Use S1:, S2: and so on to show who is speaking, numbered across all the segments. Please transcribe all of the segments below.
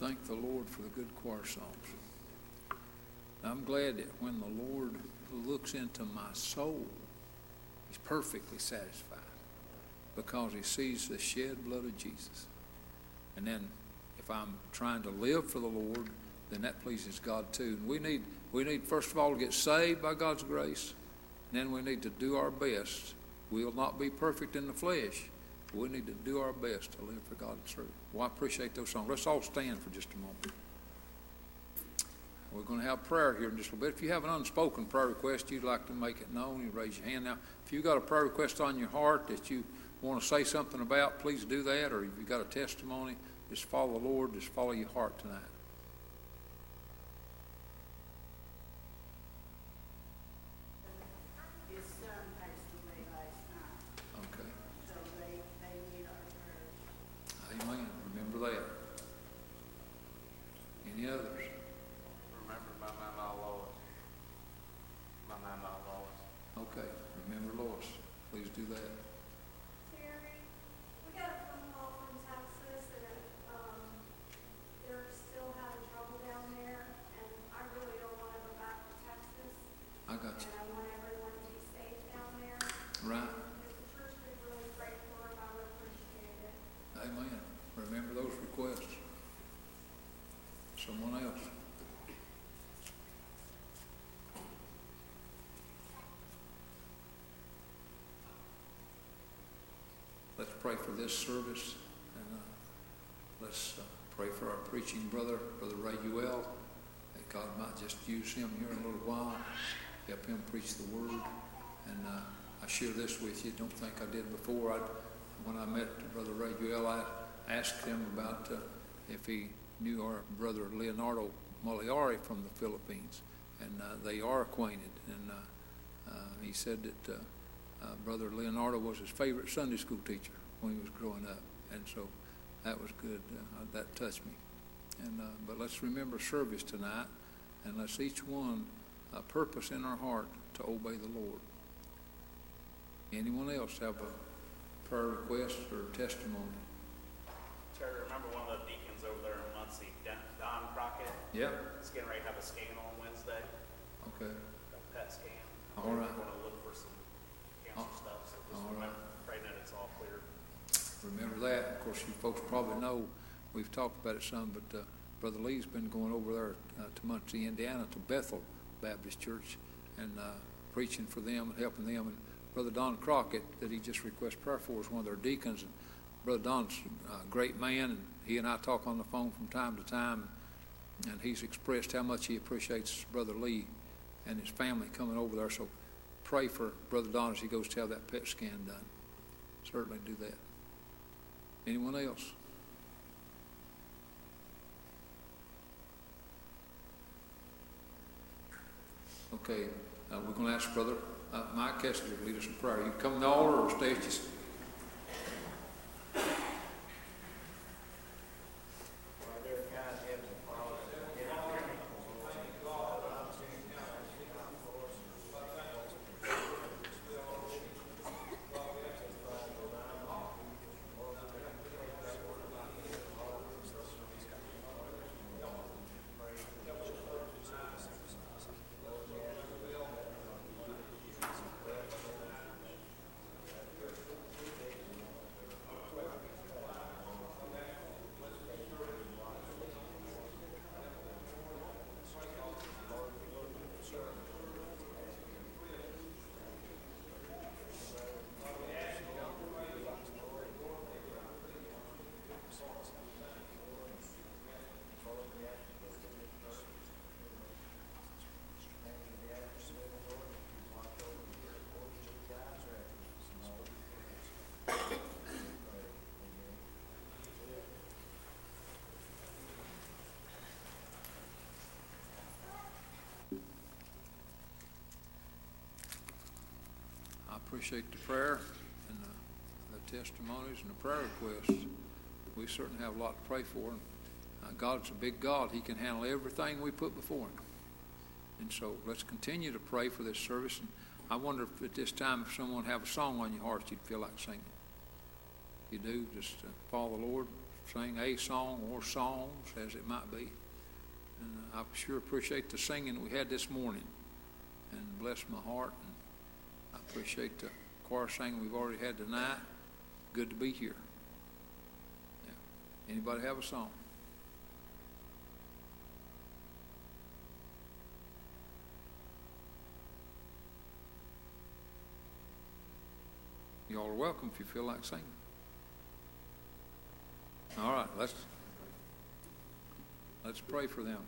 S1: thank the Lord for the good choir songs. I'm glad that when the Lord looks into my soul, he's perfectly satisfied because he sees the shed blood of Jesus. And then if I'm trying to live for the Lord, then that pleases God too. And we need, we need first of all, to get saved by God's grace. Then we need to do our best. We'll not be perfect in the flesh. But we need to do our best to live for God serve. Well, I appreciate those songs. Let's all stand for just a moment. We're going to have prayer here in just a little bit. If you have an unspoken prayer request you'd like to make it known, you raise your hand. Now, if you've got a prayer request on your heart that you want to say something about, please do that. Or if you've got a testimony, just follow the Lord. Just follow your heart tonight.
S2: His son passed away last night,
S1: Okay.
S2: so they, they need our prayers.
S1: Amen. Remember that. Any others?
S3: Remember my mama Lois. My mama Lois.
S1: Okay. Remember Lois. Please do that.
S4: Terry, we got a phone call from Texas and, um, they're still having trouble down there, and I really don't wanna go back to Texas,
S1: I got
S4: and
S1: you.
S4: I want everyone to be safe down there.
S1: Right.
S4: If the church could really pray for them, I would appreciate it.
S1: Amen. Remember those requests. Someone else. Let's pray for this service and uh, let's uh, pray for our preaching brother, Brother Ray Uell, that God might just use him here in a little while, help him preach the word. And uh, I share this with you. Don't think I did before. I, when I met Brother Ray Uell, I asked him about uh, if he knew our brother Leonardo Moliari from the Philippines, and uh, they are acquainted. And uh, he said that uh, Brother Leonardo was his favorite Sunday school teacher when he was growing up, and so that was good. Uh, that touched me. And uh, but let's remember service tonight, and let's each one uh, purpose in our heart to obey the Lord. Anyone else have a prayer request or testimony?
S3: Terry, remember one of the deacons over there in Muncie, Don- Don Crockett?
S1: Yeah.
S3: He's getting ready to have a scan on Wednesday,
S1: Okay.
S3: a PET scan.
S1: All right.
S3: We're gonna look for some cancer
S1: Oh,
S3: stuff, so just
S1: all right.
S3: remember, pray that it's all clear.
S1: Remember that. Of course, you folks probably know, we've talked about it some, but uh, Brother Lee's been going over there uh, to Muncie, Indiana, to Bethel Baptist Church and uh, preaching for them and helping them. And Brother Don Crockett, that he just requests prayer for, is one of their deacons. And Brother Don's a great man, and he and I talk on the phone from time to time. And he's expressed how much he appreciates Brother Lee and his family coming over there. So pray for Brother Don as he goes to have that PET scan done. Certainly do that. Anyone else? Okay, uh, we're going to ask Brother uh, Mike Kessler to lead us in prayer. You come to the altar or stay at Appreciate the prayer and the, the testimonies and the prayer requests. We certainly have a lot to pray for. Uh, God's a big God. He can handle everything we put before Him. And so let's continue to pray for this service. And I wonder if at this time, if someone have a song on your heart you'd feel like singing. If you do, just uh, follow the Lord,
S3: sing a song or songs, as it might be. And I sure appreciate the singing we had this morning. And bless my heart. I appreciate the choir singing we've already had tonight. Good to be here. Yeah. Anybody have a song? Y'all are welcome if you feel like singing. All right, let's let's pray for them.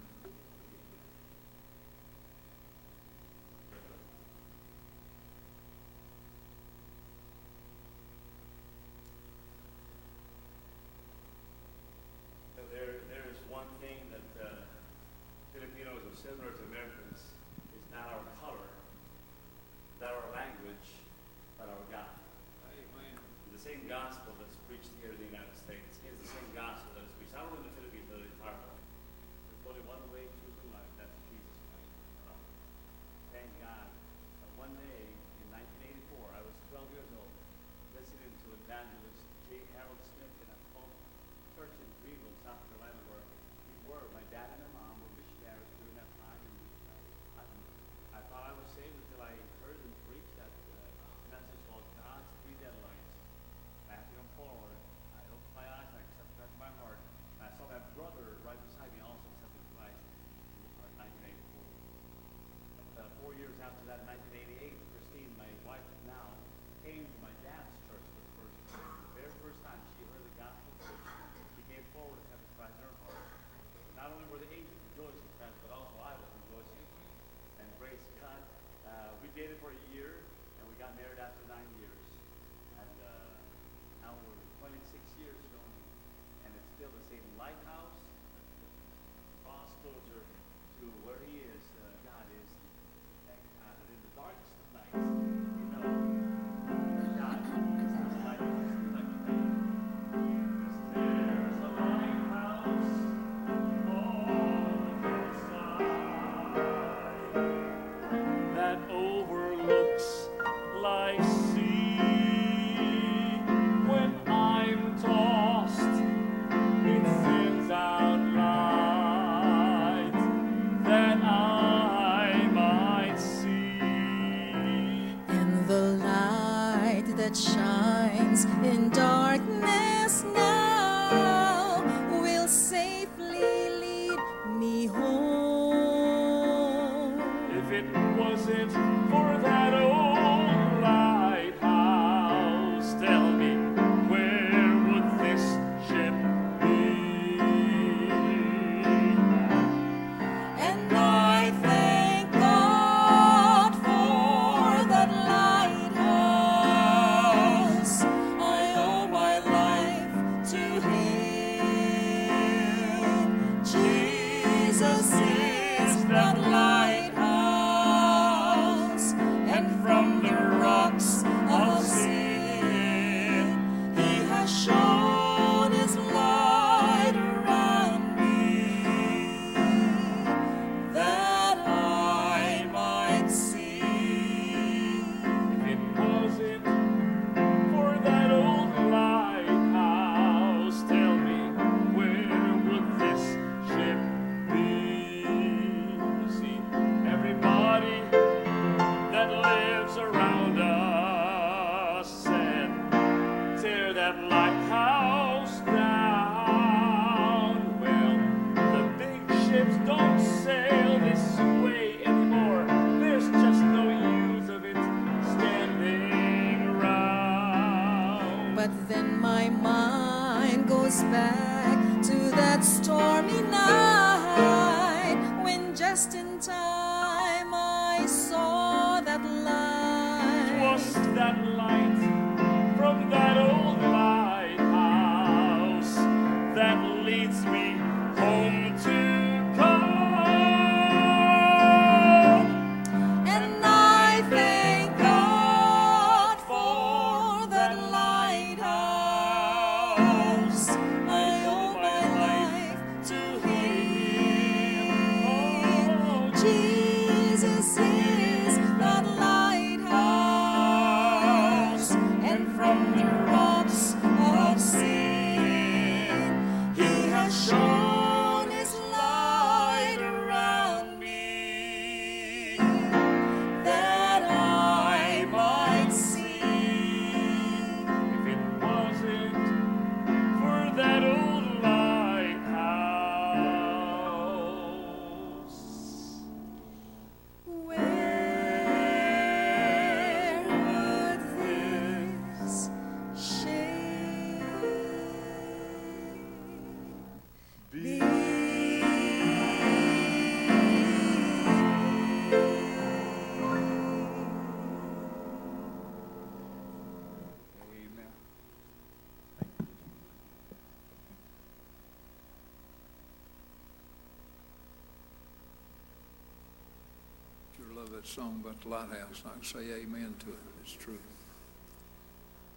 S5: That
S1: song about the lighthouse. I can say amen to it. It's true.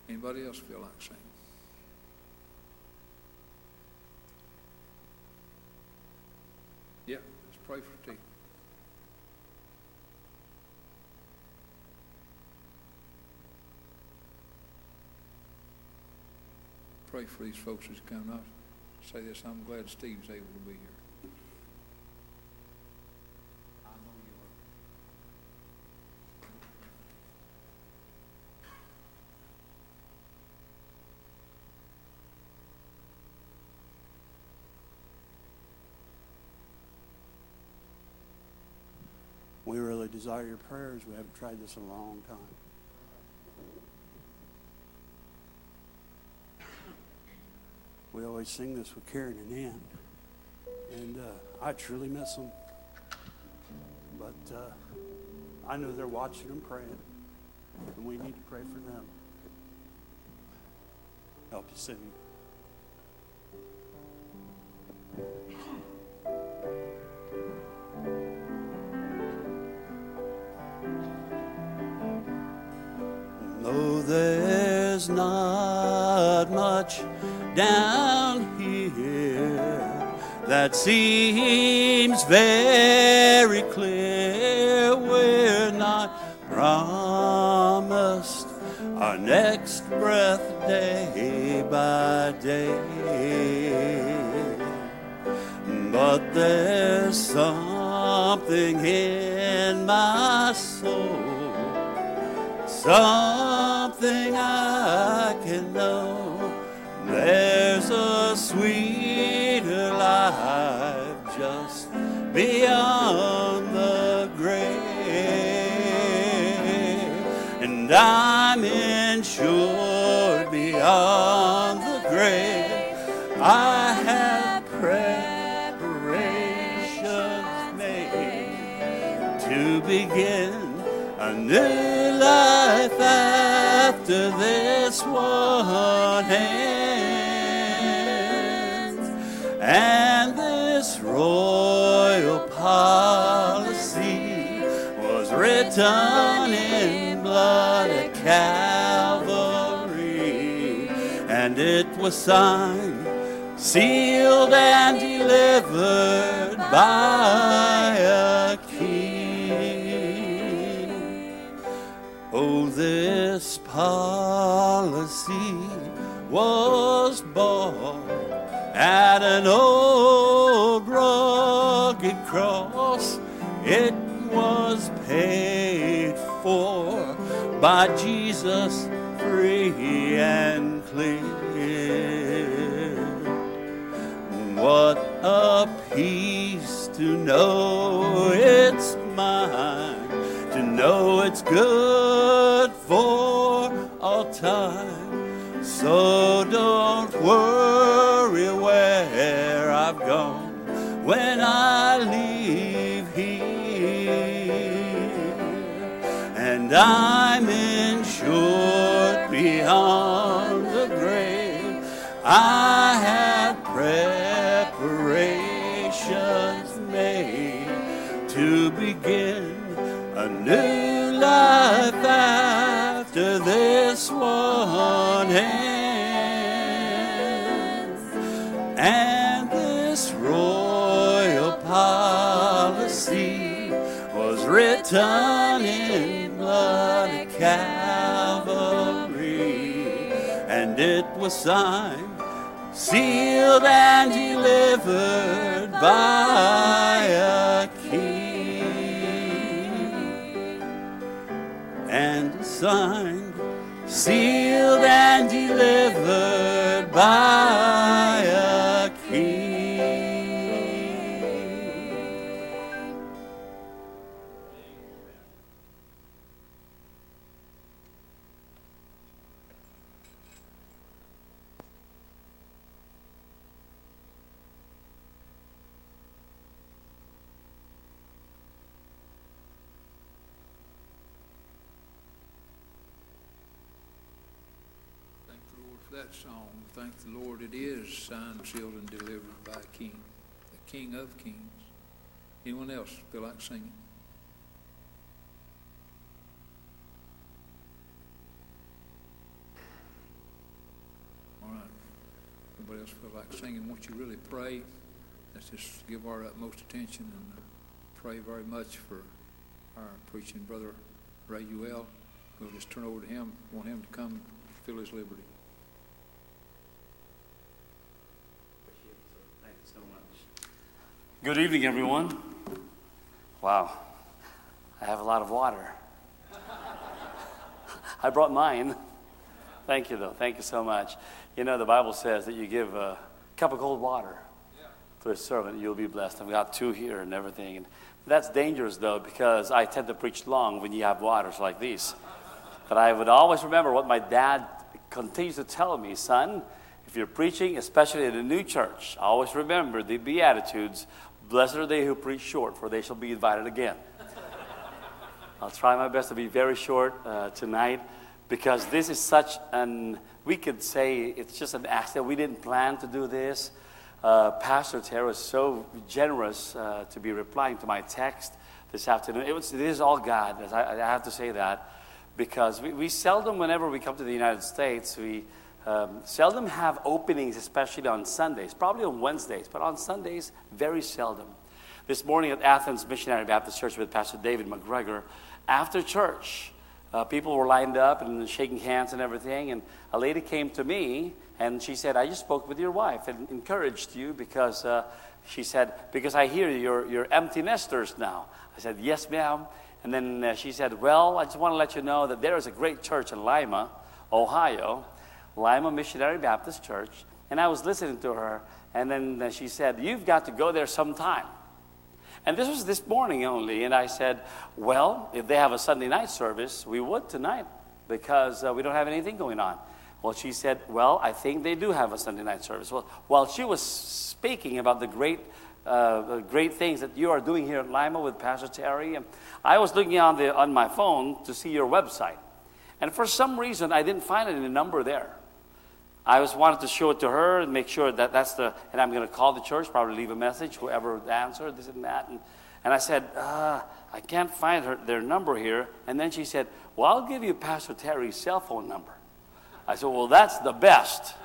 S1: Anybody else feel like singing? Yeah, let's pray for T. Pray for these folks that's coming up. Say this, I'm glad Steve's able to be here. I know you are.
S6: We really desire your prayers. We haven't tried this in a long time. We always sing this with Karen and Ann. And uh, I truly miss them. But uh, I know they're watching and praying. And we need to pray for them. Help us sing. There's not much down here that seems very clear, we're not promised our next breath day by day. But there's something in my soul something beyond the grave, and I'm insured beyond the grave. I have preparations made to begin a new life after this written in blood at Calvary, and it was signed, sealed, and delivered by a king. Oh, this policy was born at an old rugged cross. It for by Jesus, free and clear. What a peace to know it's mine, to know it's good for all time. So I'm insured beyond the grave. I have preparations made to begin a new life after this one ends. And this royal policy was written in Calvary, and it was signed sealed and delivered by a king. And signed, sealed and delivered by
S1: signed, sealed, and delivered by a king, the king of kings. Anyone else feel like singing? All right. Anybody else feel like singing? Won't you really pray? Let's just give our utmost attention and pray very much for our preaching brother, Ray Uel. We'll just turn over to him, want him to come fill his liberty.
S3: Good evening, everyone. Wow, I have a lot of water. I brought mine. Thank you, though. Thank you so much. You know, the Bible says that you give a cup of cold water to a servant, you'll be blessed. I've got two here and everything. And that's dangerous, though, because I tend to preach long when you have waters like these. But I would always remember what my dad continues to tell me son, if you're preaching, especially in a new church, always remember the Beatitudes Blessed are they who preach short, for they shall be invited again. I'll try my best to be very short uh, tonight because this is such an, we could say it's just an accident. We didn't plan to do this. Uh, Pastor Terry was so generous uh, to be replying to my text this afternoon. It, was, it is all God, I, I have to say that, because we, we seldom, whenever we come to the United States, we um, seldom have openings, especially on Sundays, probably on Wednesdays, but on Sundays, very seldom. This morning at Athens Missionary Baptist Church with Pastor David McGregor, after church, uh, people were lined up and shaking hands and everything, and a lady came to me and she said, I just spoke with your wife and encouraged you because uh, she said, Because I hear you're, you're empty nesters now. I said, Yes, ma'am. And then uh, she said, Well, I just want to let you know that there is a great church in Lima, Ohio, Lima Missionary Baptist Church. And I was listening to her, and then she said, You've got to go there sometime. And this was this morning only. And I said, Well, if they have a Sunday night service, we would tonight because uh, we don't have anything going on. Well, she said, Well, I think they do have a Sunday night service. Well, while she was speaking about the great, uh, great things that you are doing here at Lima with Pastor Terry, And I was looking on, the, on my phone to see your website. And for some reason, I didn't find any number there. I just wanted to show it to her and make sure that that's the, and I'm going to call the church, probably leave a message, whoever answered, this and that. And, and I said, uh, I can't find her, their number here. And then she said, Well, I'll give you Pastor Terry's cell phone number. I said, Well, that's the best.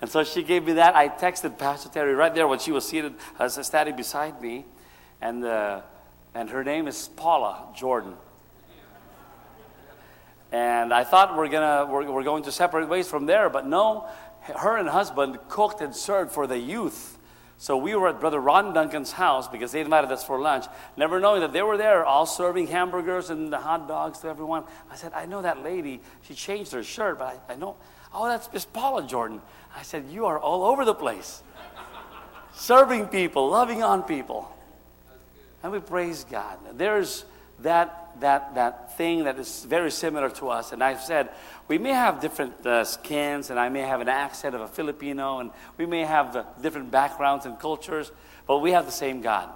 S3: And so she gave me that. I texted Pastor Terry right there when she was seated, uh, standing beside me. And, uh, and her name is Paula Jordan. And I thought we're, gonna, we're, we're going to separate ways from there, but no, her and husband cooked and served for the youth. So we were at Brother Ron Duncan's house because they invited us for lunch, never knowing that they were there all serving hamburgers and the hot dogs to everyone. I said, I know that lady. She changed her shirt, but I, I know, oh, that's Miss Paula Jordan. I said, You are all over the place, serving people, loving on people. And we praise God. There's that that, that thing that is very similar to us. And I've said, we may have different uh, skins, and I may have an accent of a Filipino, and we may have uh, different backgrounds and cultures, but we have the same God.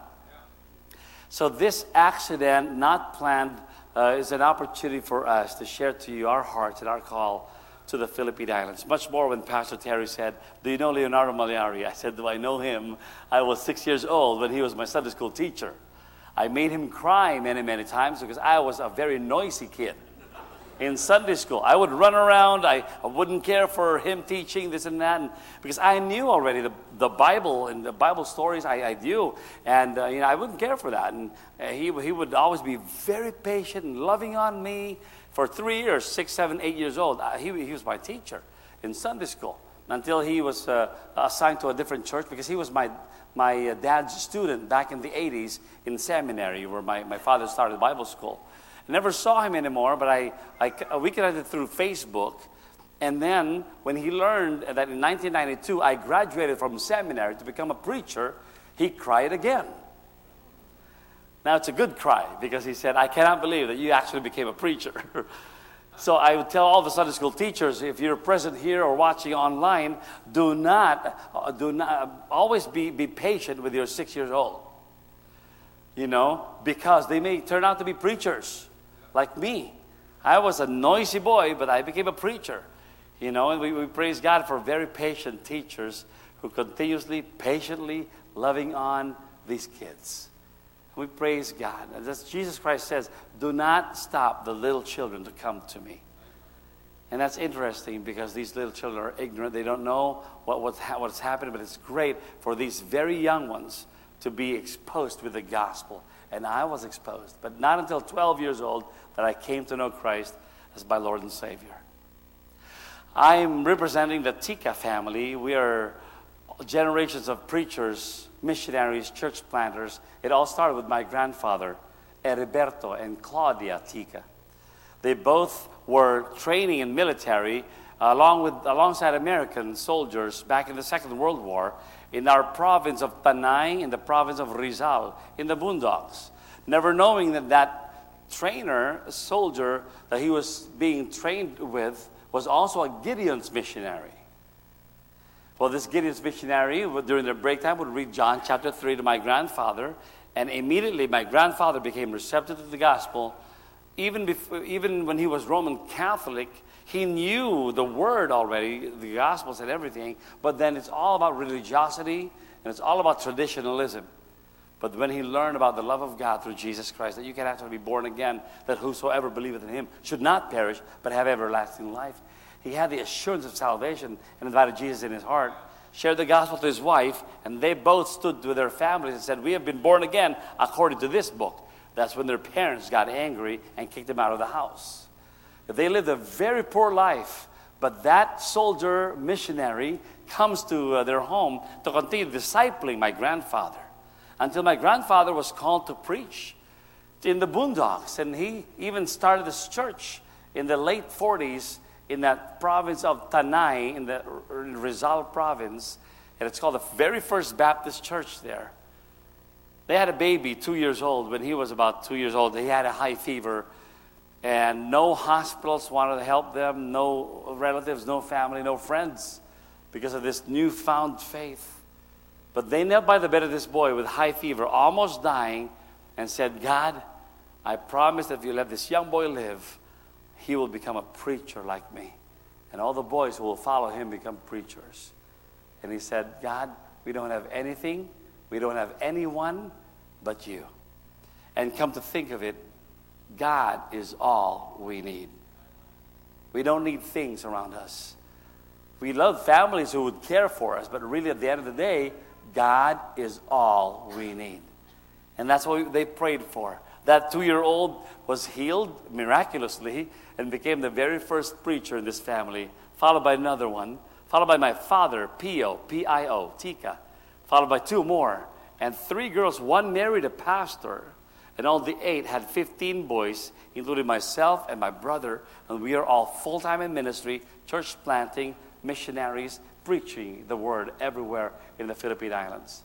S3: So, this accident, not planned, uh, is an opportunity for us to share to you our hearts and our call to the Philippine Islands. Much more when Pastor Terry said, Do you know Leonardo Maliari? I said, Do I know him? I was six years old when he was my Sunday school teacher. I made him cry many, many times because I was a very noisy kid in Sunday school. I would run around. I, I wouldn't care for him teaching this and that, and, because I knew already the, the Bible and the Bible stories I, I knew, and uh, you know I wouldn't care for that. And uh, he he would always be very patient and loving on me. For three years, six, seven, eight years old, uh, he he was my teacher in Sunday school until he was uh, assigned to a different church because he was my my uh, dad's student back in the 80s in seminary where my, my father started Bible school. I never saw him anymore, but I, I, we connected through Facebook. And then when he learned that in 1992 I graduated from seminary to become a preacher, he cried again. Now it's a good cry because he said, I cannot believe that you actually became a preacher. So I would tell all the Sunday school teachers, if you're present here or watching online, do not, uh, do not, always be, be patient with your six years old. You know, because they may turn out to be preachers, like me. I was a noisy boy, but I became a preacher. You know, and we, we praise God for very patient teachers who continuously, patiently loving on these kids. We praise God. As Jesus Christ says, do not stop the little children to come to me. And that's interesting because these little children are ignorant. They don't know what, what's, ha- what's happening, but it's great for these very young ones to be exposed with the gospel. And I was exposed, but not until 12 years old that I came to know Christ as my Lord and Savior. I'm representing the Tica family. We are generations of preachers, missionaries, church planters. It all started with my grandfather, Heriberto and Claudia Tica. They both were training in military along with, alongside American soldiers back in the Second World War in our province of Panay, in the province of Rizal, in the boondocks. Never knowing that that trainer, soldier that he was being trained with, was also a Gideon's missionary. Well, this Gideon's missionary, during their break time, would read John chapter 3 to my grandfather, and immediately my grandfather became receptive to the gospel. Even, before, even when he was Roman Catholic, he knew the word already, the gospels and everything, but then it's all about religiosity and it's all about traditionalism. But when he learned about the love of God through Jesus Christ, that you can actually be born again, that whosoever believeth in him should not perish, but have everlasting life, he had the assurance of salvation and invited Jesus in his heart, shared the gospel to his wife, and they both stood with their families and said, We have been born again according to this book. That's when their parents got angry and kicked them out of the house. They lived a very poor life, but that soldier missionary comes to uh, their home to continue discipling my grandfather until my grandfather was called to preach in the boondocks. And he even started this church in the late 40s in that province of Tanay, in the Rizal province. And it's called the very first Baptist church there. They had a baby, two years old. When he was about two years old, he had a high fever. And no hospitals wanted to help them, no relatives, no family, no friends because of this newfound faith. But they knelt by the bed of this boy with high fever, almost dying, and said, God, I promise that if you let this young boy live, he will become a preacher like me. And all the boys who will follow him become preachers. And he said, God, we don't have anything, we don't have anyone but you. And come to think of it, God is all we need. We don't need things around us. We love families who would care for us, but really at the end of the day, God is all we need. And that's what they prayed for. That two year old was healed miraculously and became the very first preacher in this family, followed by another one, followed by my father, Pio, P I O, Tica, followed by two more, and three girls. One married a pastor, and all the eight had 15 boys, including myself and my brother, and we are all full time in ministry, church planting, missionaries, preaching the word everywhere in the Philippine Islands.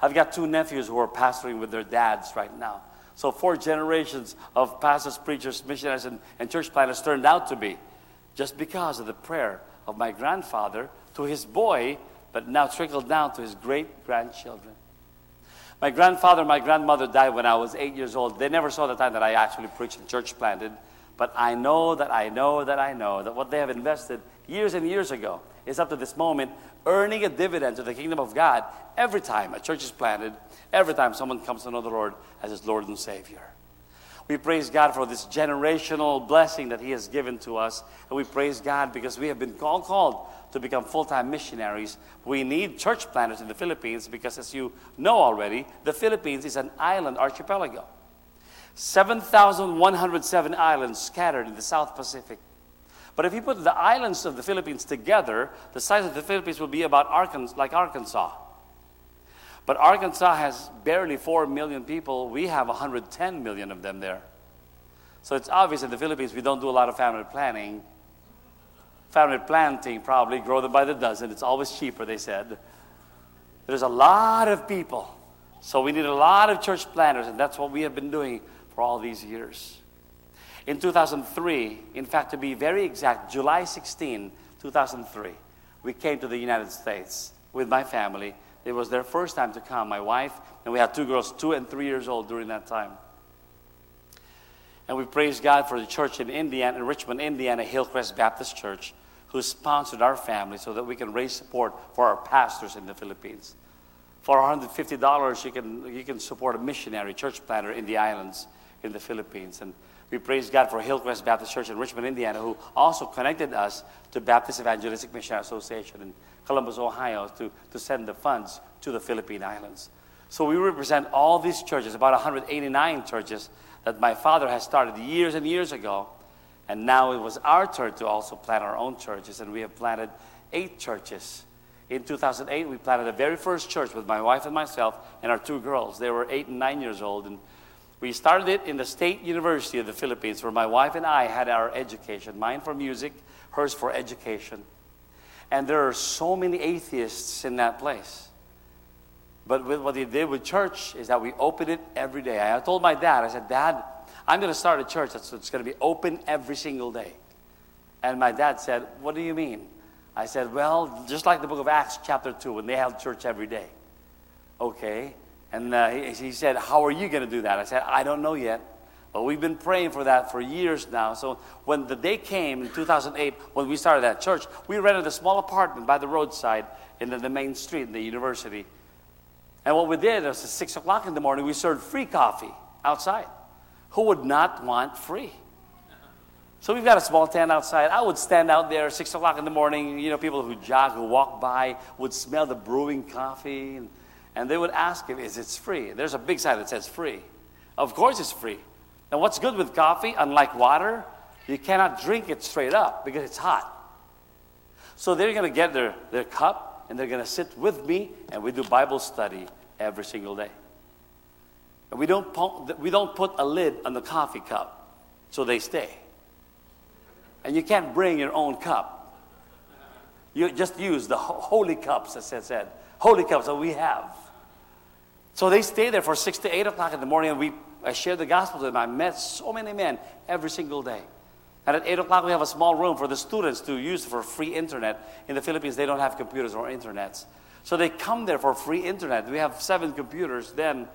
S3: I've got two nephews who are pastoring with their dads right now. So, four generations of pastors, preachers, missionaries, and, and church planters turned out to be just because of the prayer of my grandfather to his boy, but now trickled down to his great grandchildren. My grandfather and my grandmother died when I was eight years old. They never saw the time that I actually preached and church planted. But I know that I know that I know that what they have invested years and years ago is up to this moment earning a dividend to the kingdom of God every time a church is planted, every time someone comes to know the Lord as his Lord and Savior. We praise God for this generational blessing that He has given to us. And we praise God because we have been called, called to become full time missionaries. We need church planters in the Philippines because, as you know already, the Philippines is an island archipelago. 7,107 islands scattered in the South Pacific. But if you put the islands of the Philippines together, the size of the Philippines will be about Arkansas, like Arkansas. But Arkansas has barely 4 million people. We have 110 million of them there. So it's obvious in the Philippines we don't do a lot of family planning. Family planting, probably, grow them by the dozen. It's always cheaper, they said. There's a lot of people. So we need a lot of church planters, and that's what we have been doing for all these years. In 2003, in fact, to be very exact, July 16, 2003, we came to the United States with my family. It was their first time to come, my wife, and we had two girls, two and three years old during that time. And we praise God for the church in Indiana, in Richmond, Indiana, Hillcrest Baptist Church, who sponsored our family so that we can raise support for our pastors in the Philippines. For $150, you can, you can support a missionary church planter in the islands in the Philippines. And We praise God for Hillcrest Baptist Church in Richmond, Indiana, who also connected us to Baptist Evangelistic Mission Association in Columbus, Ohio, to, to send the funds to the Philippine Islands. So we represent all these churches, about 189 churches that my father has started years and years ago. And now it was our turn to also plant our own churches, and we have planted eight churches. In 2008, we planted the very first church with my wife and myself and our two girls. They were eight and nine years old. And we started it in the State University of the Philippines, where my wife and I had our education mine for music, hers for education. And there are so many atheists in that place. But with what they did with church is that we opened it every day. I told my dad, I said, Dad, I'm going to start a church that's going to be open every single day. And my dad said, What do you mean? I said, Well, just like the book of Acts, chapter 2, when they held church every day. Okay. And uh, he, he said, How are you going to do that? I said, I don't know yet. But we've been praying for that for years now. So when the day came in 2008, when we started that church, we rented a small apartment by the roadside in the, the main street in the university. And what we did was at 6 o'clock in the morning, we served free coffee outside. Who would not want free? So we've got a small tent outside. I would stand out there 6 o'clock in the morning. You know, people who jog, who walk by, would smell the brewing coffee. And, and they would ask him, is it free. There's a big sign that says free. Of course it's free. And what's good with coffee, unlike water, you cannot drink it straight up because it's hot. So they're going to get their, their cup and they're going to sit with me and we do Bible study every single day. And we don't, we don't put a lid on the coffee cup so they stay. And you can't bring your own cup. You just use the holy cups, as I said. Holy cups that we have. So they stay there for 6 to 8 o'clock in the morning, and we, I share the gospel with them. I met so many men every single day. And at 8 o'clock, we have a small room for the students to use for free internet. In the Philippines, they don't have computers or internets. So they come there for free internet. We have seven computers then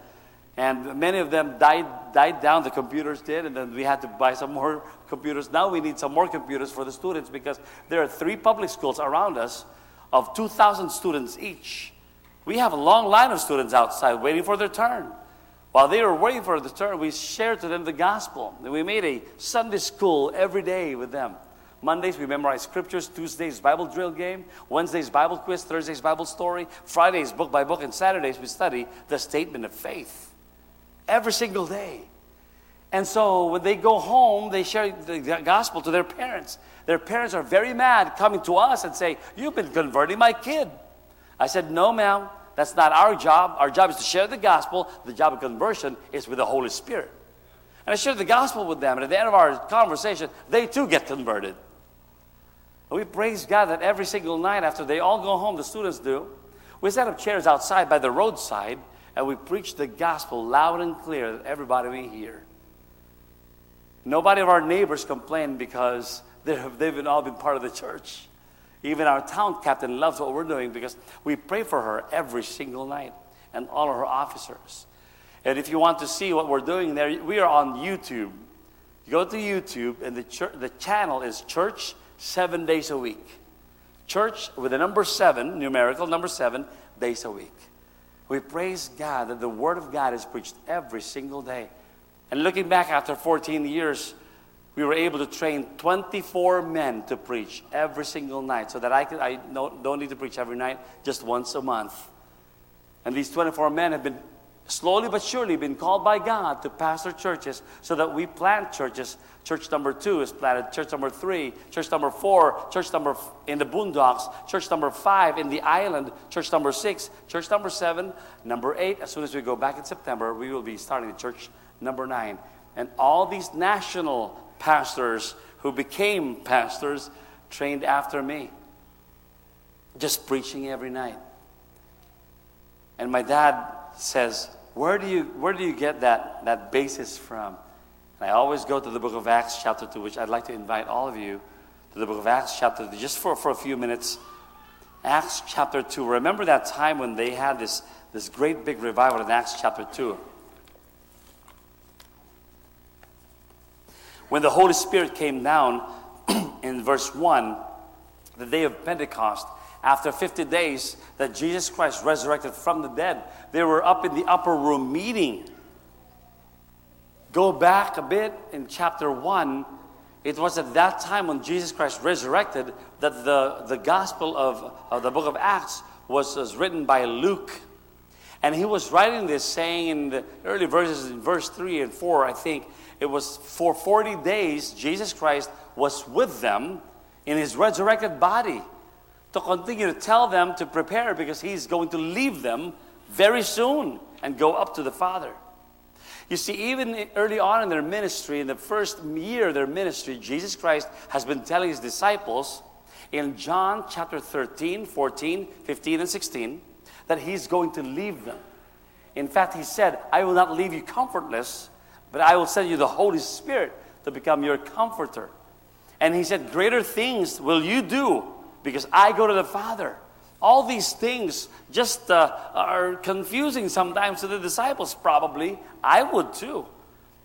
S3: and many of them died, died down, the computers did, and then we had to buy some more computers. Now we need some more computers for the students because there are three public schools around us of 2,000 students each. We have a long line of students outside waiting for their turn. While they were waiting for their turn, we shared to them the gospel. And we made a Sunday school every day with them. Mondays, we memorize scriptures. Tuesdays, Bible drill game. Wednesdays, Bible quiz. Thursdays, Bible story. Fridays, book by book. And Saturdays, we study the statement of faith every single day. And so when they go home, they share the gospel to their parents. Their parents are very mad coming to us and say, You've been converting my kid. I said, No, ma'am, that's not our job. Our job is to share the gospel. The job of conversion is with the Holy Spirit. And I shared the gospel with them. And at the end of our conversation, they too get converted. we praise God that every single night after they all go home, the students do, we set up chairs outside by the roadside and we preach the gospel loud and clear that everybody may hear. Nobody of our neighbors complain because they've all been part of the church. Even our town captain loves what we're doing because we pray for her every single night and all of her officers. And if you want to see what we're doing there, we are on YouTube. You go to YouTube, and the, the channel is Church seven days a week. Church with the number seven, numerical number seven, days a week. We praise God that the Word of God is preached every single day. And looking back after 14 years, we were able to train 24 men to preach every single night so that I, could, I don't need to preach every night, just once a month. And these 24 men have been slowly but surely been called by God to pastor churches so that we plant churches. Church number two is planted, church number three, church number four, church number f- in the boondocks, church number five in the island, church number six, church number seven, number eight. As soon as we go back in September, we will be starting the church number nine. And all these national pastors who became pastors trained after me, just preaching every night. And my dad says, where do you, where do you get that, that basis from? And I always go to the book of Acts, chapter 2, which I'd like to invite all of you to the book of Acts, chapter 2, just for, for a few minutes. Acts chapter 2. Remember that time when they had this, this great big revival in Acts chapter 2? When the Holy Spirit came down in verse 1, the day of Pentecost, after 50 days that Jesus Christ resurrected from the dead, they were up in the upper room meeting. Go back a bit in chapter 1. It was at that time when Jesus Christ resurrected that the, the gospel of, of the book of Acts was, was written by Luke. And he was writing this saying in the early verses, in verse 3 and 4, I think, it was for 40 days Jesus Christ was with them in his resurrected body to continue to tell them to prepare because he's going to leave them very soon and go up to the Father. You see, even early on in their ministry, in the first year of their ministry, Jesus Christ has been telling his disciples in John chapter 13, 14, 15, and 16 that he's going to leave them. In fact, he said, I will not leave you comfortless, but I will send you the Holy Spirit to become your comforter. And he said, Greater things will you do because I go to the Father. All these things just uh, are confusing sometimes to the disciples, probably. I would too.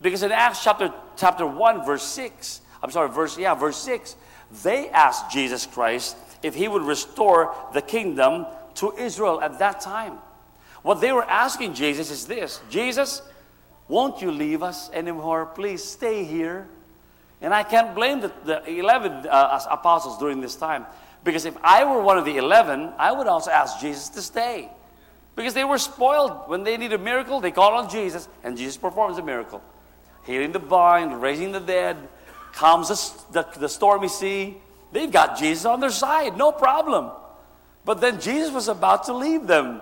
S3: Because in Acts chapter, chapter 1, verse 6, I'm sorry, verse, yeah, verse 6, they asked Jesus Christ if he would restore the kingdom to Israel at that time. What they were asking Jesus is this Jesus, won't you leave us anymore? Please stay here. And I can't blame the, the 11 uh, apostles during this time. Because if I were one of the 11, I would also ask Jesus to stay. Because they were spoiled. When they need a miracle, they call on Jesus, and Jesus performs a miracle. Healing the blind, raising the dead, calms the, the, the stormy sea. They've got Jesus on their side, no problem. But then Jesus was about to leave them.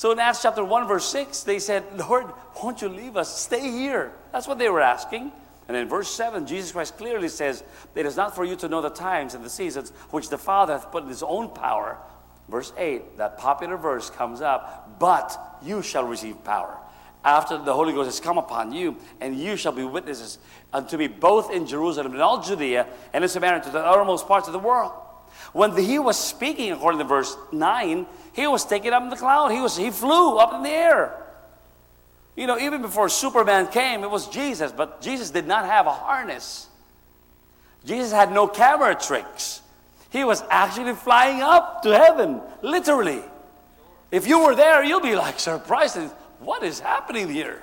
S3: So in Acts chapter 1, verse 6, they said, Lord, won't you leave us? Stay here. That's what they were asking. And in verse 7, Jesus Christ clearly says, It is not for you to know the times and the seasons which the Father hath put in his own power. Verse 8, that popular verse comes up, But you shall receive power after the Holy Ghost has come upon you, and you shall be witnesses unto me both in Jerusalem and all Judea and in Samaria to the uttermost parts of the world. When he was speaking, according to verse 9, he was taken up in the cloud. He, was, he flew up in the air. You know, even before Superman came, it was Jesus, but Jesus did not have a harness. Jesus had no camera tricks. He was actually flying up to heaven, literally. If you were there, you'll be like surprised. What is happening here?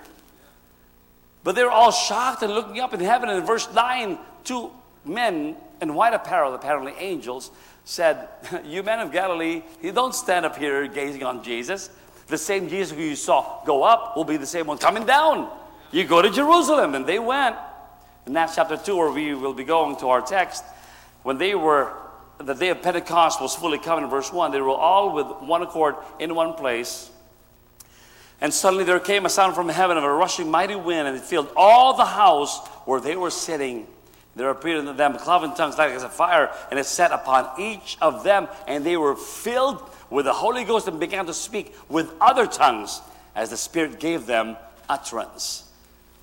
S3: But they were all shocked and looking up in heaven. And in verse 9, two men in white apparel, apparently angels, said, You men of Galilee, you don't stand up here gazing on Jesus. The same Jesus who you saw go up will be the same one coming down. You go to Jerusalem. And they went. In Acts chapter 2, where we will be going to our text, when they were, the day of Pentecost was fully come in verse 1, they were all with one accord in one place. And suddenly there came a sound from heaven of a rushing mighty wind, and it filled all the house where they were sitting. There appeared unto them cloven tongues like as a fire, and it set upon each of them, and they were filled with the Holy Ghost and began to speak with other tongues as the Spirit gave them utterance.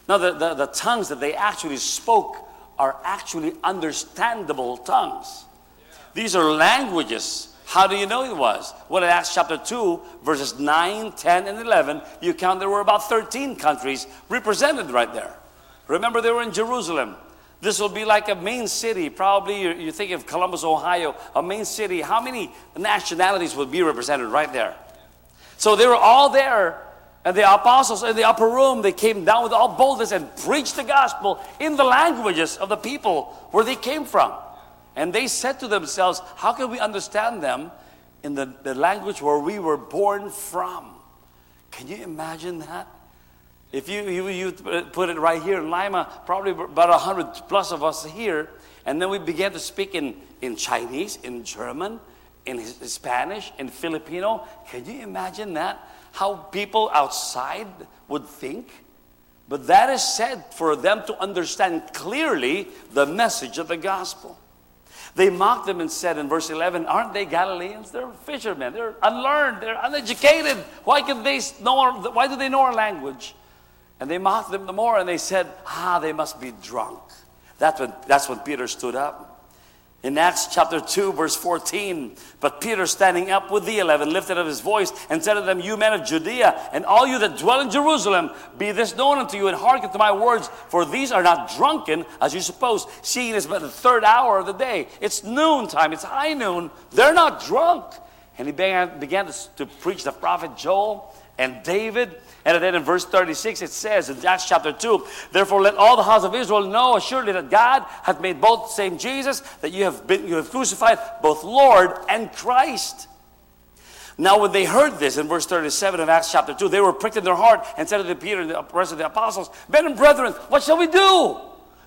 S3: Now, the, the, the tongues that they actually spoke are actually understandable tongues. These are languages. How do you know it was? Well, in Acts chapter 2, verses 9, 10, and 11, you count there were about 13 countries represented right there. Remember, they were in Jerusalem. This will be like a main city. Probably you, you think of Columbus, Ohio, a main city. How many nationalities would be represented right there? So they were all there. And the apostles in the upper room, they came down with all boldness and preached the gospel in the languages of the people where they came from. And they said to themselves, How can we understand them in the, the language where we were born from? Can you imagine that? If you, you, you put it right here in Lima, probably about 100 plus of us here, and then we began to speak in, in Chinese, in German, in Spanish, in Filipino. Can you imagine that? How people outside would think? But that is said for them to understand clearly the message of the gospel. They mocked them and said in verse 11, Aren't they Galileans? They're fishermen. They're unlearned. They're uneducated. Why, can they know our, why do they know our language? And they mocked them the more and they said, Ah, they must be drunk. That's when, that's when Peter stood up. In Acts chapter 2, verse 14, but Peter standing up with the eleven lifted up his voice and said to them, You men of Judea, and all you that dwell in Jerusalem, be this known unto you, and hearken to my words, for these are not drunken, as you suppose, seeing it is but the third hour of the day. It's noontime, it's high noon. They're not drunk. And he began, began to, to preach the prophet Joel and David And then in verse 36, it says in Acts chapter 2, Therefore let all the house of Israel know assuredly that God hath made both the same Jesus, that you have, been, you have crucified, both Lord and Christ. Now, when they heard this in verse 37 of Acts chapter 2, they were pricked in their heart and said to Peter and the rest of the apostles, Men and brethren, what shall we do?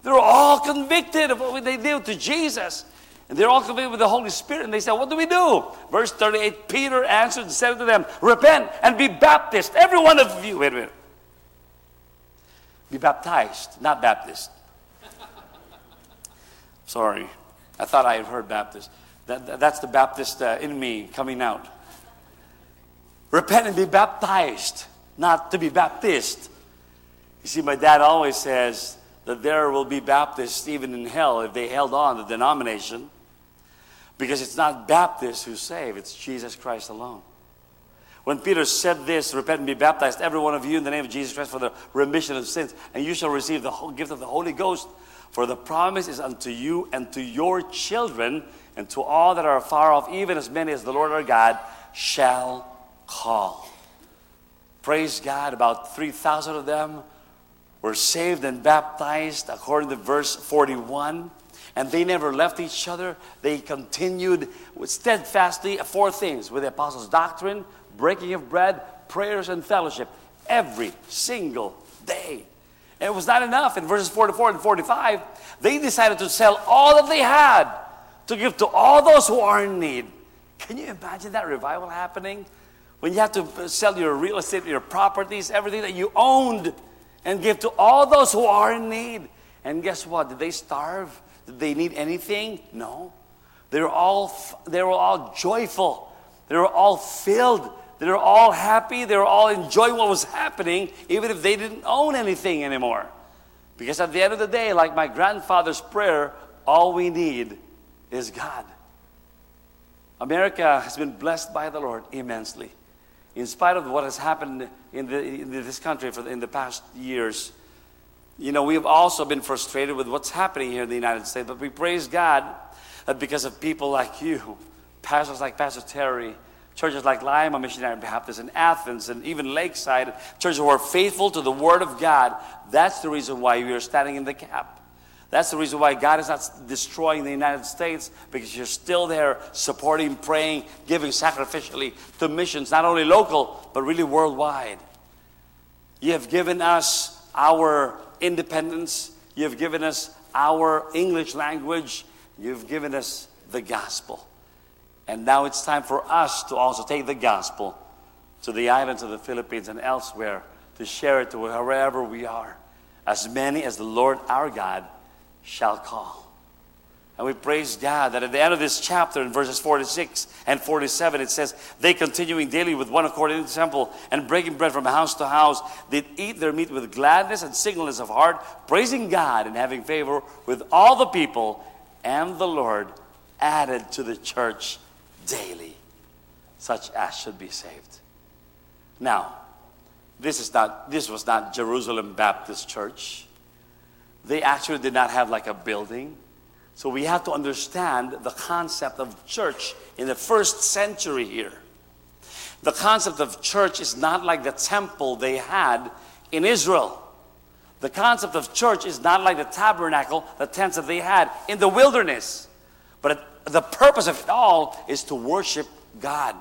S3: They were all convicted of what they did to Jesus. And they're all convicted with the Holy Spirit. And they said, What do we do? Verse 38 Peter answered and said to them, Repent and be baptized, every one of you. Wait a minute. Be baptized, not Baptist. Sorry. I thought I had heard Baptist. That, that's the Baptist uh, in me coming out. Repent and be baptized, not to be Baptist. You see, my dad always says that there will be Baptists even in hell if they held on to the denomination. Because it's not Baptists who save, it's Jesus Christ alone. When Peter said this, repent and be baptized, every one of you, in the name of Jesus Christ, for the remission of sins, and you shall receive the gift of the Holy Ghost. For the promise is unto you and to your children, and to all that are far off, even as many as the Lord our God shall call. Praise God, about 3,000 of them were saved and baptized according to verse 41 and they never left each other. They continued steadfastly four things with the apostles' doctrine, breaking of bread, prayers, and fellowship every single day. And it was not enough. In verses 44 and 45, they decided to sell all that they had to give to all those who are in need. Can you imagine that revival happening? When you have to sell your real estate, your properties, everything that you owned, and give to all those who are in need. And guess what? Did they starve? They need anything? No. They were all, they were all joyful. They were all filled. They were all happy. They were all enjoying what was happening, even if they didn't own anything anymore. Because at the end of the day, like my grandfather's prayer, all we need is God. America has been blessed by the Lord immensely. In spite of what has happened in, the, in this country for, in the past years, you know, we have also been frustrated with what's happening here in the United States, but we praise God that because of people like you, pastors like Pastor Terry, churches like Lima Missionary Baptist in Athens, and even Lakeside, churches who are faithful to the Word of God, that's the reason why we are standing in the gap. That's the reason why God is not destroying the United States because you're still there supporting, praying, giving sacrificially to missions, not only local, but really worldwide. You have given us our independence. You've given us our English language. You've given us the gospel. And now it's time for us to also take the gospel to the islands of the Philippines and elsewhere to share it to wherever we are. As many as the Lord our God shall call. And we praise God that at the end of this chapter, in verses 46 and 47, it says, They continuing daily with one accord in the temple and breaking bread from house to house, did eat their meat with gladness and singleness of heart, praising God and having favor with all the people. And the Lord added to the church daily such as should be saved. Now, this is not this was not Jerusalem Baptist Church. They actually did not have like a building so we have to understand the concept of church in the first century here. The concept of church is not like the temple they had in Israel. The concept of church is not like the tabernacle, the tents that they had in the wilderness. But the purpose of it all is to worship God.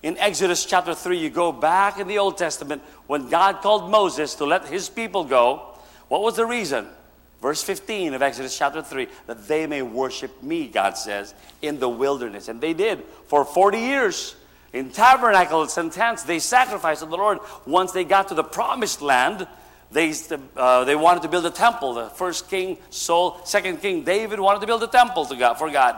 S3: In Exodus chapter 3, you go back in the Old Testament when God called Moses to let his people go. What was the reason? Verse 15 of Exodus chapter 3 that they may worship me, God says, in the wilderness. And they did for 40 years. In tabernacles and tents, they sacrificed to the Lord. Once they got to the promised land, they, uh, they wanted to build a temple. The first king, Saul, second king, David wanted to build a temple to God, for God.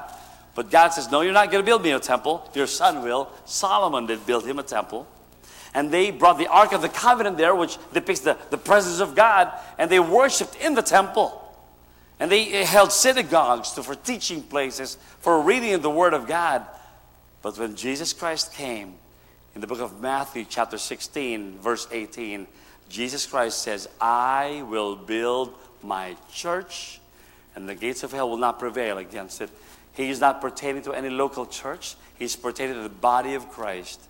S3: But God says, No, you're not going to build me a temple. Your son will. Solomon did build him a temple. And they brought the Ark of the Covenant there, which depicts the, the presence of God, and they worshiped in the temple. And they eh, held synagogues for teaching places, for reading the Word of God. But when Jesus Christ came, in the book of Matthew, chapter 16, verse 18, Jesus Christ says, I will build my church, and the gates of hell will not prevail against it. He is not pertaining to any local church, he's pertaining to the body of Christ.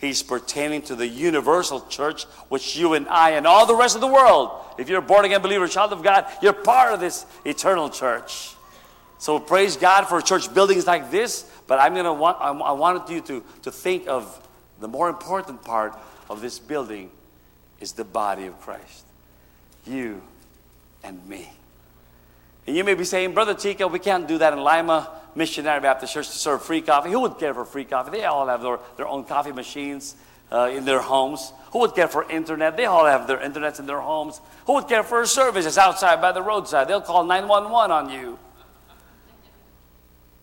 S3: He's pertaining to the universal church, which you and I and all the rest of the world, if you're a born again believer, child of God, you're part of this eternal church. So praise God for church buildings like this, but I'm gonna want, I I wanted you to, to think of the more important part of this building is the body of Christ. You and me. And you may be saying, Brother Chica, we can't do that in Lima Missionary Baptist Church to serve free coffee. Who would care for free coffee? They all have their, their own coffee machines uh, in their homes. Who would care for internet? They all have their internets in their homes. Who would care for services outside by the roadside? They'll call 911 on you.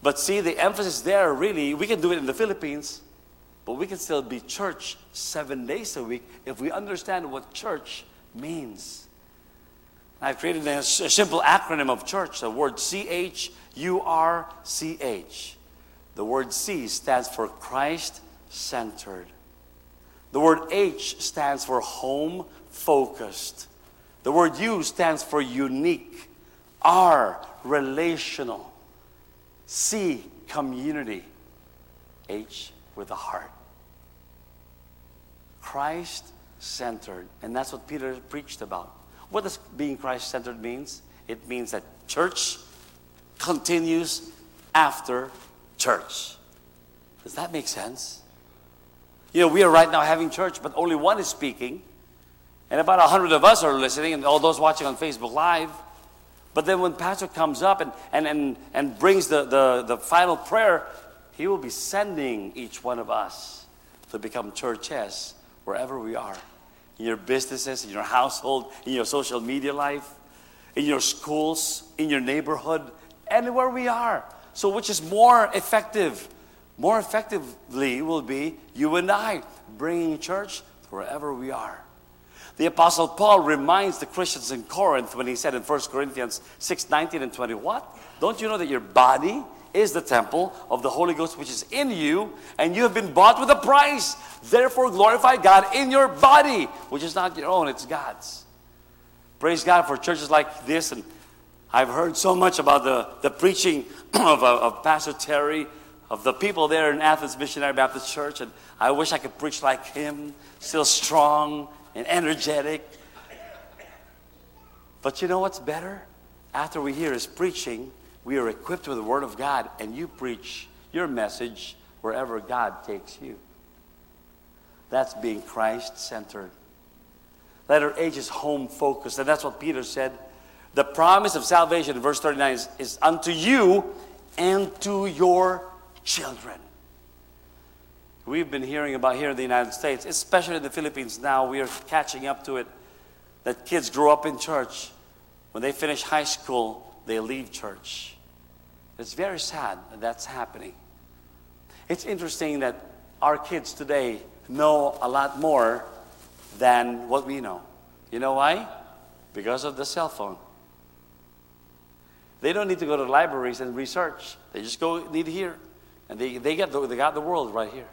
S3: But see, the emphasis there really, we can do it in the Philippines, but we can still be church seven days a week if we understand what church means. I've created a, simple acronym of church, the word C H U R C H. The word C stands for Christ centered. The word H stands for home focused. The word U stands for unique. R, relational. C, community. H, with a heart. Christ centered. And that's what Peter preached about. What does being Christ centered means? It means that church continues after church. Does that make sense? You know, we are right now having church, but only one is speaking. And about a hundred of us are listening, and all those watching on Facebook Live. But then when Pastor comes up and, and, and, and brings the, the, the final prayer, he will be sending each one of us to become churches wherever we are. In your businesses, in your household, in your social media life, in your schools, in your neighborhood, anywhere we are. So, which is more effective? More effectively will be you and I bringing church wherever we are. The Apostle Paul reminds the Christians in Corinth when he said in 1 Corinthians 6 19 and 20, What? Don't you know that your body is the temple of the Holy Ghost which is in you, and you have been bought with a price? Therefore, glorify God in your body, which is not your own, it's God's. Praise God for churches like this. And I've heard so much about the, the preaching of, uh, of Pastor Terry, of the people there in Athens Missionary Baptist Church. And I wish I could preach like him, still strong and energetic. But you know what's better? After we hear his preaching, we are equipped with the Word of God, and you preach your message wherever God takes you. That's being Christ centered. Letter H is home focused, and that's what Peter said. The promise of salvation verse 39 is, is unto you and to your children. We've been hearing about here in the United States, especially in the Philippines now, we are catching up to it. That kids grow up in church. When they finish high school, they leave church. It's very sad that that's happening. It's interesting that our kids today know a lot more than what we know. You know why? Because of the cell phone. They don't need to go to libraries and research. They just go need here, and they they get the, they got the world right here.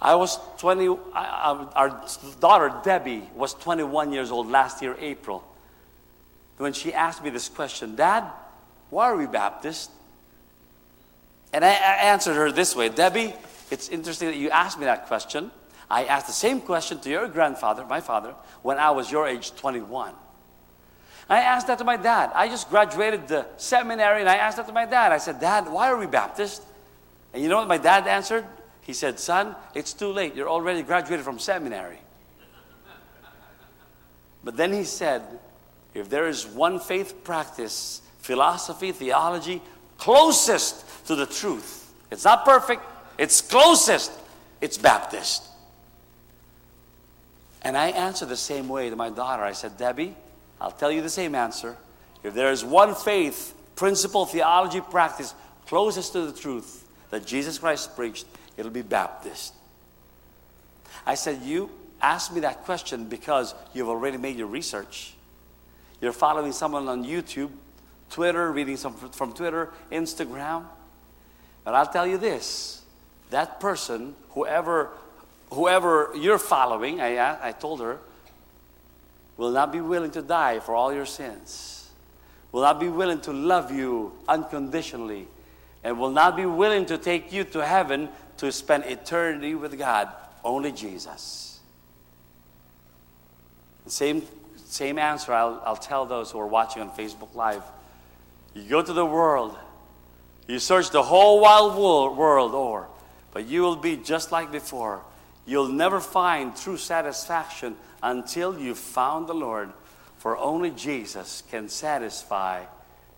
S3: I was 20. I, our daughter Debbie was 21 years old last year, April. When she asked me this question, Dad, why are we Baptist? And I, I answered her this way, Debbie. It's interesting that you asked me that question. I asked the same question to your grandfather, my father, when I was your age, 21. I asked that to my dad. I just graduated the seminary and I asked that to my dad. I said, Dad, why are we Baptist? And you know what my dad answered? He said, Son, it's too late. You're already graduated from seminary. But then he said, If there is one faith practice, philosophy, theology, closest to the truth, it's not perfect, it's closest, it's Baptist. And I answered the same way to my daughter. I said, Debbie, I'll tell you the same answer. If there is one faith, principle, theology, practice closest to the truth that Jesus Christ preached, it'll be Baptist. I said, You asked me that question because you've already made your research. You're following someone on YouTube, Twitter, reading some from Twitter, Instagram. But I'll tell you this that person, whoever, whoever you're following, I, I told her, will not be willing to die for all your sins, will not be willing to love you unconditionally, and will not be willing to take you to heaven to spend eternity with God only Jesus. Same, same answer I'll, I'll tell those who are watching on Facebook Live. You go to the world, you search the whole wide world over, but you will be just like before. You'll never find true satisfaction until you've found the Lord, for only Jesus can satisfy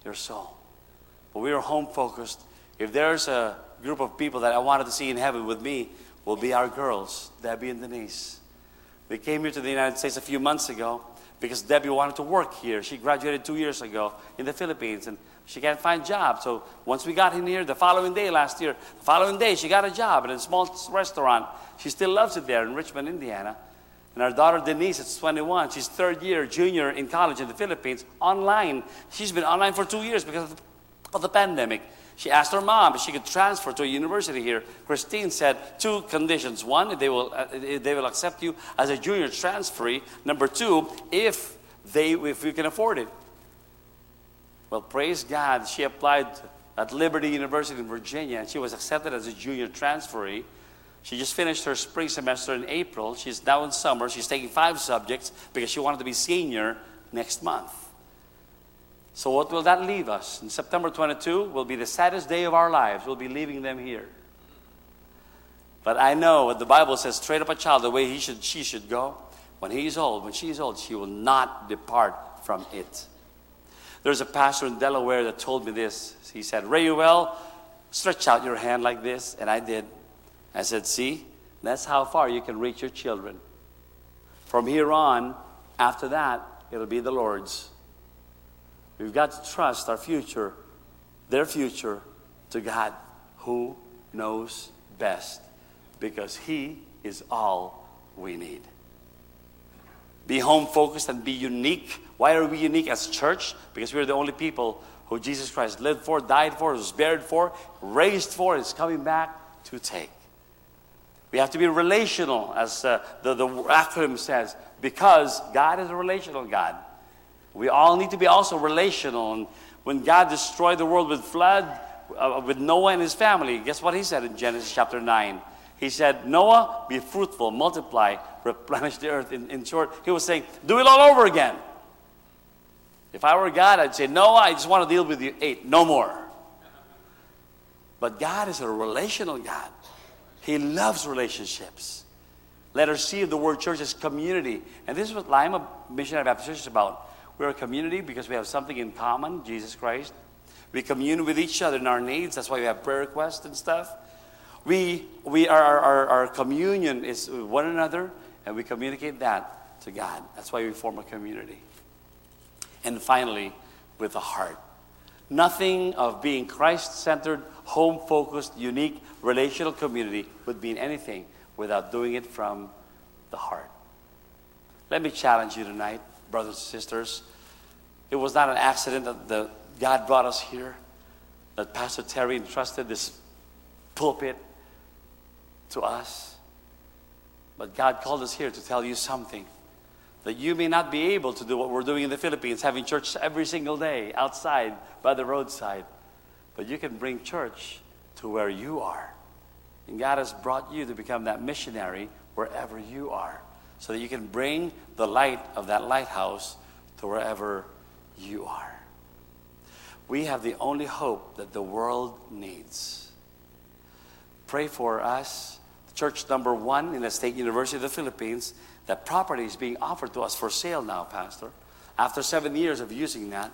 S3: your soul. But we are home focused. If there's a group of people that I wanted to see in heaven with me, will be our girls, Debbie and Denise. They came here to the United States a few months ago because Debbie wanted to work here. She graduated two years ago in the Philippines and she can't find a job. So once we got in here, the following day last year, the following day she got a job at a small restaurant. She still loves it there in Richmond, Indiana. And our daughter Denise, is 21. She's third year junior in college in the Philippines, online. She's been online for two years because of the, of the pandemic. She asked her mom if she could transfer to a university here. Christine said two conditions. One, they will, uh, they will accept you as a junior transferee. Number two, if, they, if you can afford it. Well, praise God, she applied at Liberty University in Virginia and she was accepted as a junior transferee. She just finished her spring semester in April. She's now in summer. She's taking five subjects because she wanted to be senior next month. So, what will that leave us? In September 22 will be the saddest day of our lives. We'll be leaving them here. But I know what the Bible says train up a child the way he should, she should go. When he is old, when she is old, she will not depart from it. There's a pastor in Delaware that told me this. He said, Rayuel, stretch out your hand like this. And I did. I said, See, that's how far you can reach your children. From here on, after that, it'll be the Lord's. We've got to trust our future, their future, to God who knows best because He is all we need. Be home focused and be unique. Why are we unique as church? Because we're the only people who Jesus Christ lived for, died for, was buried for, raised for, is coming back to take. We have to be relational, as uh, the, the acronym says, because God is a relational God. We all need to be also relational. And when God destroyed the world with flood, uh, with Noah and his family, guess what he said in Genesis chapter 9? He said, Noah, be fruitful, multiply, replenish the earth. In, in short, he was saying, do it all over again. If I were God, I'd say, Noah, I just want to deal with you eight, no more. But God is a relational God. He loves relationships. Let us see the word church as community. And this is what Lima Missionary Baptist Church is about. We're a community because we have something in common, Jesus Christ. We commune with each other in our needs. That's why we have prayer requests and stuff. We, we are, our, our communion is with one another, and we communicate that to God. That's why we form a community. And finally, with the heart. Nothing of being Christ centered, home focused, unique, relational community would mean anything without doing it from the heart. Let me challenge you tonight, brothers and sisters. It was not an accident that the, God brought us here, that Pastor Terry entrusted this pulpit to us. But God called us here to tell you something that you may not be able to do what we're doing in the Philippines, having church every single day outside by the roadside. But you can bring church to where you are. And God has brought you to become that missionary wherever you are, so that you can bring the light of that lighthouse to wherever you are. We have the only hope that the world needs. Pray for us, church number one in the State University of the Philippines. That property is being offered to us for sale now, Pastor. After seven years of using that,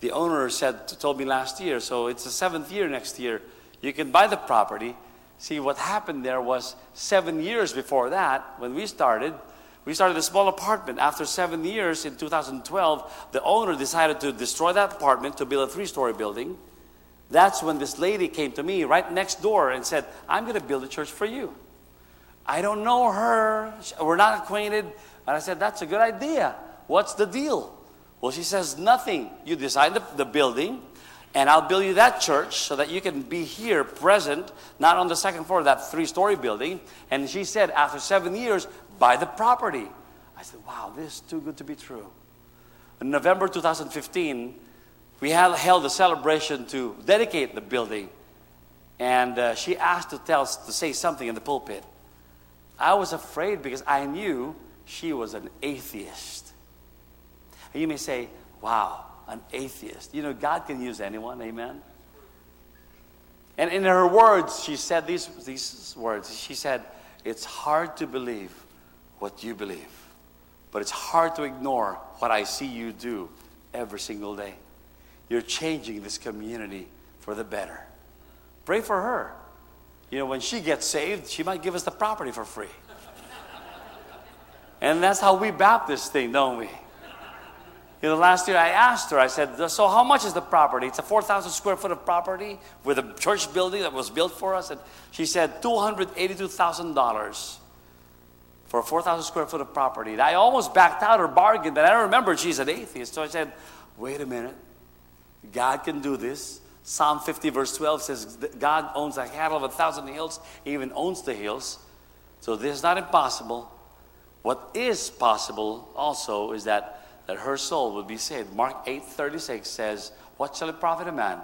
S3: the owner said, told me last year, so it's the seventh year next year. You can buy the property. See, what happened there was seven years before that, when we started, we started a small apartment. After seven years, in 2012, the owner decided to destroy that apartment to build a three story building. That's when this lady came to me right next door and said, I'm going to build a church for you. I don't know her. We're not acquainted. And I said, That's a good idea. What's the deal? Well, she says, Nothing. You design the, the building, and I'll build you that church so that you can be here present, not on the second floor of that three story building. And she said, After seven years, buy the property. I said, Wow, this is too good to be true. In November 2015, we held a celebration to dedicate the building. And uh, she asked to tell to say something in the pulpit. I was afraid because I knew she was an atheist. And you may say, wow, an atheist. You know, God can use anyone, amen? And in her words, she said these, these words. She said, It's hard to believe what you believe, but it's hard to ignore what I see you do every single day. You're changing this community for the better. Pray for her. You know, when she gets saved, she might give us the property for free. And that's how we Baptist thing, don't we? You know, last year I asked her, I said, So how much is the property? It's a 4,000 square foot of property with a church building that was built for us. And she said, $282,000 for a 4,000 square foot of property. And I almost backed out her bargain, but I don't remember she's an atheist. So I said, Wait a minute. God can do this. Psalm 50, verse 12 says, God owns a cattle of a thousand hills, he even owns the hills. So this is not impossible. What is possible also is that that her soul would be saved. Mark 8:36 says, "What shall it profit a man,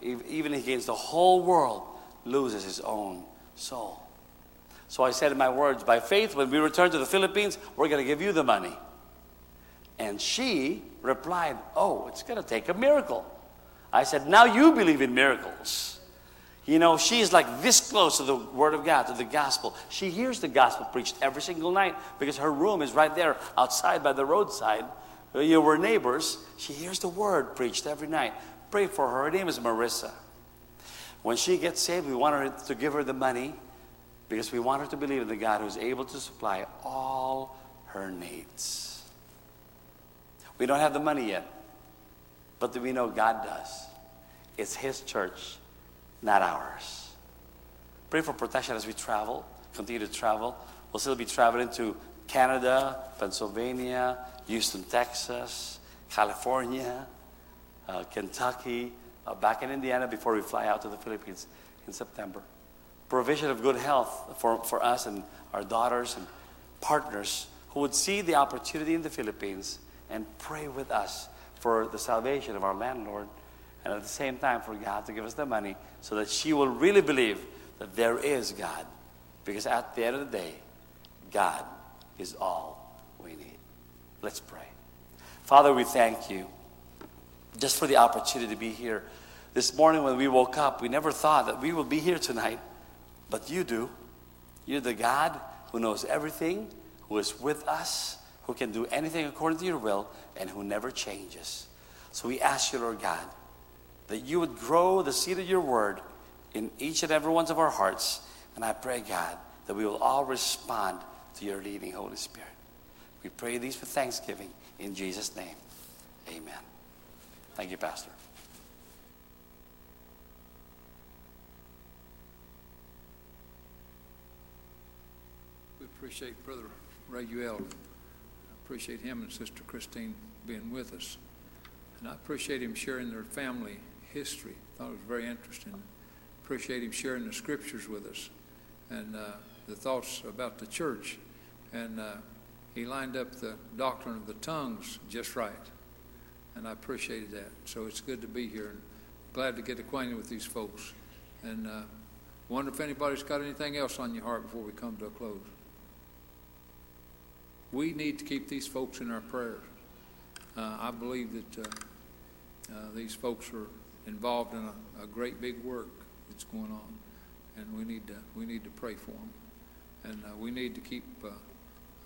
S3: even if he gains the whole world, loses his own soul?" So I said in my words, by faith, when we return to the Philippines, we're going to give you the money. And she replied, "Oh, it's going to take a miracle." I said, "Now you believe in miracles." You know, she's like this close to the Word of God, to the gospel. She hears the gospel preached every single night because her room is right there outside by the roadside uh, you know, we're neighbors. She hears the word preached every night. Pray for her. Her name is Marissa. When she gets saved, we want her to give her the money because we want her to believe in the God who's able to supply all her needs. We don't have the money yet, but we know God does. It's His church, not ours. Pray for protection as we travel, continue to travel. We'll still be traveling to Canada, Pennsylvania, Houston, Texas, California, uh, Kentucky, uh, back in Indiana before we fly out to the Philippines in September. Provision of good health for, for us and our daughters and partners who would see the opportunity in the Philippines and pray with us for the salvation of our landlord and at the same time for God to give us the money so that she will really believe that there is God. Because at the end of the day, God is all we need. Let's pray. Father, we thank you just for the opportunity to be here. This morning when we woke up, we never thought that we would be here tonight, but you do. You're the God who knows everything, who is with us, who can do anything according to your will, and who never changes. So we ask you, Lord God, that you would grow the seed of your word in each and every one of our hearts. And I pray, God, that we will all respond to your leading, Holy Spirit. We pray these for thanksgiving in Jesus' name. Amen. Thank you, Pastor.
S1: Appreciate Brother Revel. Appreciate him and Sister Christine being with us. And I appreciate him sharing their family history. I Thought it was very interesting. Appreciate him sharing the scriptures with us and uh, the thoughts about the church. And uh, he lined up the doctrine of the tongues just right. And I appreciated that. So it's good to be here and glad to get acquainted with these folks. And uh, wonder if anybody's got anything else on your heart before we come to a close. We need to keep these folks in our prayers. Uh, I believe that uh, uh, these folks are involved in a, a, great big work that's going on, and we need to we need to pray for them, and uh, we need to keep uh,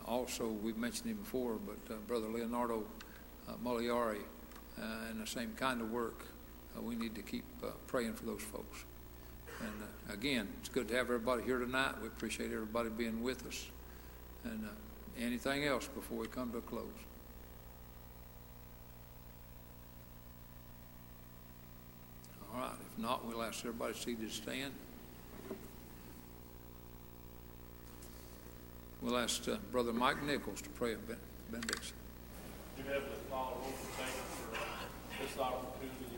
S1: also, we've mentioned him before, but uh, Brother Leonardo uh, Moliari and the same kind of work. We need to keep praying for those folks. And again, it's good to have everybody here tonight. We appreciate everybody being with us. And anything else before we come to a close? All right. If not, we'll ask everybody seated to stand. We'll ask uh, Brother Mike Nichols to pray a benediction.
S7: Dear Heavenly Father, thank you for this opportunity,